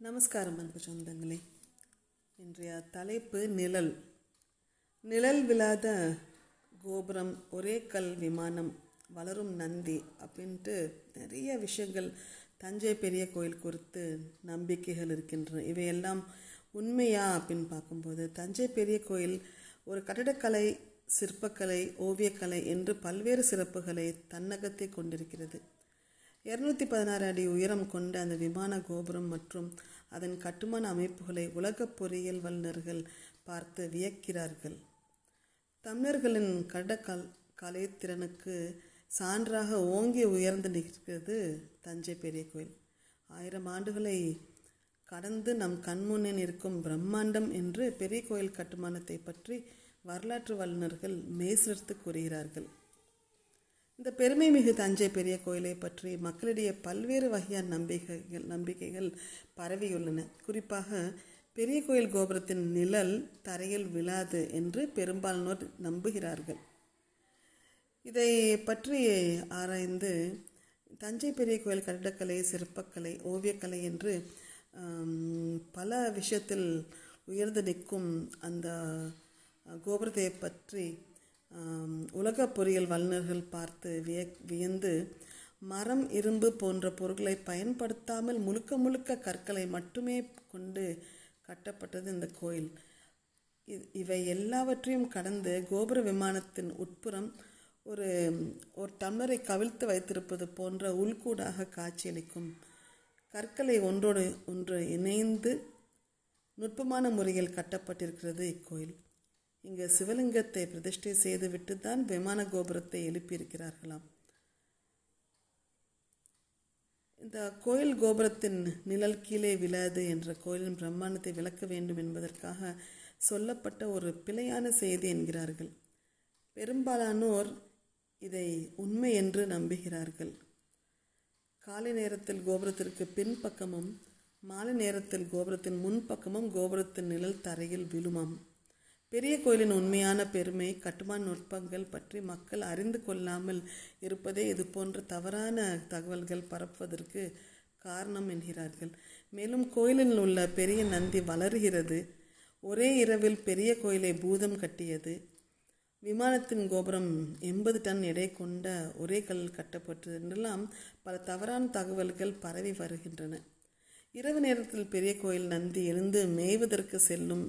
நமஸ்காரம் அன்பு சொந்தங்களே. இன்றைய தலைப்பு நிழல். நிழல் விழாத கோபுரம் ஒரே கல் விமானம் வளரும் நந்தி அப்படின்ட்டு நிறைய விஷயங்கள் தஞ்சை பெரிய கோயில் குறித்து நம்பிக்கைகள் இருக்கின்றன. இவையெல்லாம் உண்மையா அப்படின்னு பார்க்கும்போது தஞ்சை பெரிய கோயில் ஒரு கட்டிடக்கலை சிற்பக்கலை ஓவியக்கலை என்று பல்வேறு சிறப்புகளை தன்னகத்தை கொண்டிருக்கிறது. இருநூத்தி பதினாறு அடி உயரம் கொண்ட அந்த விமான கோபுரம் மற்றும் அதன் கட்டுமான அமைப்புகளை உலக பொறியியல் வல்லுநர்கள் பார்த்து வியக்கிறார்கள். தமிழர்களின் கடற்கல் கலைத்திறனுக்கு சான்றாக ஓங்கி உயர்ந்து நிற்கிறது தஞ்சை பெரிய கோயில். ஆயிரம் ஆண்டுகளை கடந்து நம் கண்முன்னே நிற்கும் பிரம்மாண்டம் என்று பெரிய கோயில் கட்டுமானத்தை பற்றி வரலாற்று வல்லுநர்கள் மெய்சிலிர்த்து கூறுகிறார்கள். இந்த பெருமை மிகு தஞ்சை பெரிய கோயிலை பற்றி மக்களிடையே பல்வேறு வகையான நம்பிக்கைகள் நம்பிக்கைகள் பரவியுள்ளன. குறிப்பாக பெரிய கோயில் கோபுரத்தின் நிழல் தரையில் விழாது என்று பெரும்பாலானோர் நம்புகிறார்கள். இதை பற்றி ஆராய்ந்து தஞ்சை பெரிய கோயில் கட்டிடக்கலை சிற்பக்கலை ஓவியக்கலை என்று பல விஷயத்தில் உயர்ந்து நிற்கும் அந்த கோபுரத்தை பற்றி உலக பொறியியல் வல்லுநர்கள் பார்த்து விய வியந்து மரம் இரும்பு போன்ற பொருட்களை பயன்படுத்தாமல் முழுக்க முழுக்க கற்களை மட்டுமே கொண்டு கட்டப்பட்டது இந்த கோயில். இவை எல்லாவற்றையும் கடந்து கோபுர விமானத்தின் உட்புறம் ஒரு ஒரு டம்ளரை கவிழ்த்து வைத்திருப்பது போன்ற உள்கூடாக காட்சியளிக்கும். கற்களை ஒன்றோடு ஒன்று இணைந்து நுட்பமான முறையில் கட்டப்பட்டிருக்கிறது இக்கோயில். இங்கு சிவலிங்கத்தை பிரதிஷ்டை செய்துவிட்டு தான் விமான கோபுரத்தை எழுப்பியிருக்கிறார்களாம். இந்த கோயில் கோபுரத்தின் நிழல் கீழே விழாது என்ற கோயிலின் பிரம்மாண்டத்தை விளக்க வேண்டும் என்பதற்காக சொல்லப்பட்ட ஒரு பிழையான செய்தி என்கிறார்கள். பெரும்பாலானோர் இதை உண்மை என்று நம்புகிறார்கள். காலை நேரத்தில் கோபுரத்திற்கு பின்பக்கமும் மாலை நேரத்தில் கோபுரத்தின் முன்பக்கமும் கோபுரத்தின் நிழல் தரையில் விழுமாம். பெரிய கோயிலின் உண்மையான பெருமை கட்டுமான நுட்பங்கள் பற்றி மக்கள் அறிந்து கொள்ளாமல் இருப்பதே இது போன்ற தவறான தகவல்கள் பரப்புவதற்கு காரணம் என்கிறார்கள். மேலும் கோயிலில் உள்ள பெரிய நந்தி வளர்கிறது. ஒரே இரவில் பெரிய கோயிலை பூதம் கட்டியது. விமானத்தின் கோபுரம் எண்பது டன் எடை கொண்ட ஒரே கல் கட்டப்பட்டது என்றெல்லாம் பல தவறான தகவல்கள் பரவி வருகின்றன. இரவு நேரத்தில் பெரிய கோயில் நந்தி எழுந்து மேய்வதற்கு செல்லும்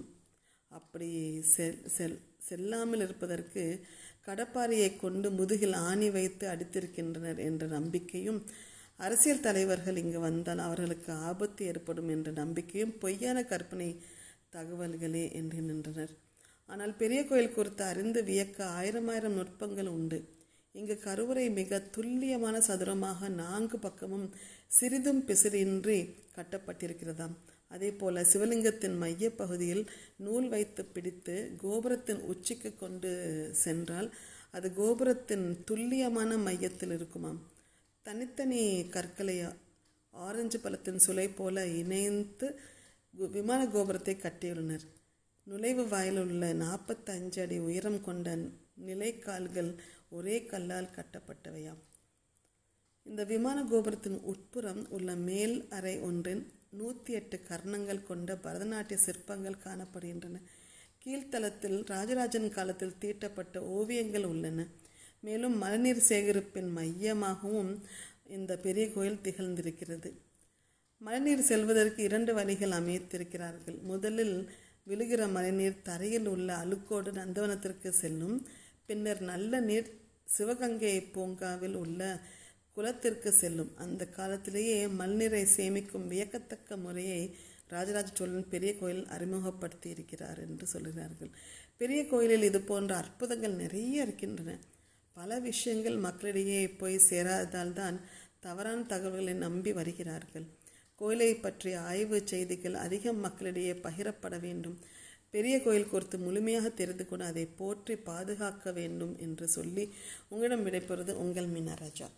அப்படி செல் செல் செல்லாமல் இருப்பதற்கு கடப்பாரியை கொண்டு முதுகில் ஆணி வைத்து அடித்திருக்கின்றனர் என்ற நம்பிக்கையும் அரசியல் தலைவர்கள் இங்கு வந்தால் அவர்களுக்கு ஆபத்து ஏற்படும் என்ற நம்பிக்கையும் பொய்யான கற்பனை தகவல்களே என்று நின்றனர். ஆனால் பெரிய கோயில் குறித்து அறிந்து வியக்க ஆயிரம் ஆயிரம் நுட்பங்கள் உண்டு. இங்கு கருவறை மிக துல்லியமான சதுரமாக நான்கு பக்கமும் சிறிதும் பிசிறின்றி கட்டப்பட்டிருக்கிறதாம். அதே போல சிவலிங்கத்தின் மைய பகுதியில் நூல் வைத்து பிடித்து கோபுரத்தின் உச்சிக்கு கொண்டு சென்றால் அது கோபுரத்தின் துல்லியமான மையத்தில் இருக்குமாம். தனித்தனி கற்களை ஆரஞ்சு பழத்தின் சுலை போல இணைந்து விமான கோபுரத்தை கட்டியுள்ளனர். நுழைவு வாயில் உள்ள நாற்பத்தஞ்சு அடி உயரம் கொண்ட நிலைக்கால்கள் ஒரே கல்லால் கட்டப்பட்டவையாம். இந்த விமான கோபுரத்தின் உட்புறம் உள்ள மேல் அறை ஒன்றின் நூற்றி எட்டு கர்ணங்கள் கொண்ட பரதநாட்டிய சிற்பங்கள் காணப்படுகின்றன. கீழ்த்தளத்தில் ராஜராஜன் காலத்தில் தீட்டப்பட்ட ஓவியங்கள் உள்ளன. மேலும் மழைநீர் சேகரிப்பின் மையமாகவும் இந்த பெரிய கோயில் திகழ்ந்திருக்கிறது. மழைநீர் செல்வதற்கு இரண்டு வழிகள் அமைத்திருக்கிறார்கள். முதலில் விழுகிற மழைநீர் தரையில் உள்ள அழுக்கோடு நந்தவனத்திற்கு செல்லும். பின்னர் நல்ல நீர் சிவகங்கை பூங்காவில் உள்ள குலத்திற்கு செல்லும். அந்த காலத்திலேயே மண்நீரை சேமிக்கும் வியக்கத்தக்க முறையை ராஜராஜ சோழன் பெரிய கோயில் அறிமுகப்படுத்தி இருக்கிறார் என்று சொல்கிறார்கள். பெரிய கோயிலில் இது போன்ற அற்புதங்கள் நிறைய இருக்கின்றன. பல விஷயங்கள் மக்களிடையே போய் சேராததால் தான் தவறான தகவல்களை நம்பி வருகிறார்கள். கோயிலை பற்றிய ஆய்வு செய்திகள் அதிகம் மக்களிடையே பகிரப்பட வேண்டும். பெரிய கோயில் குறித்து முழுமையாக தெரிந்து கொண்டு அதை போற்றி பாதுகாக்க வேண்டும் என்று சொல்லி உங்களிடம் விடைபெறுவது உங்கள் மீனராஜா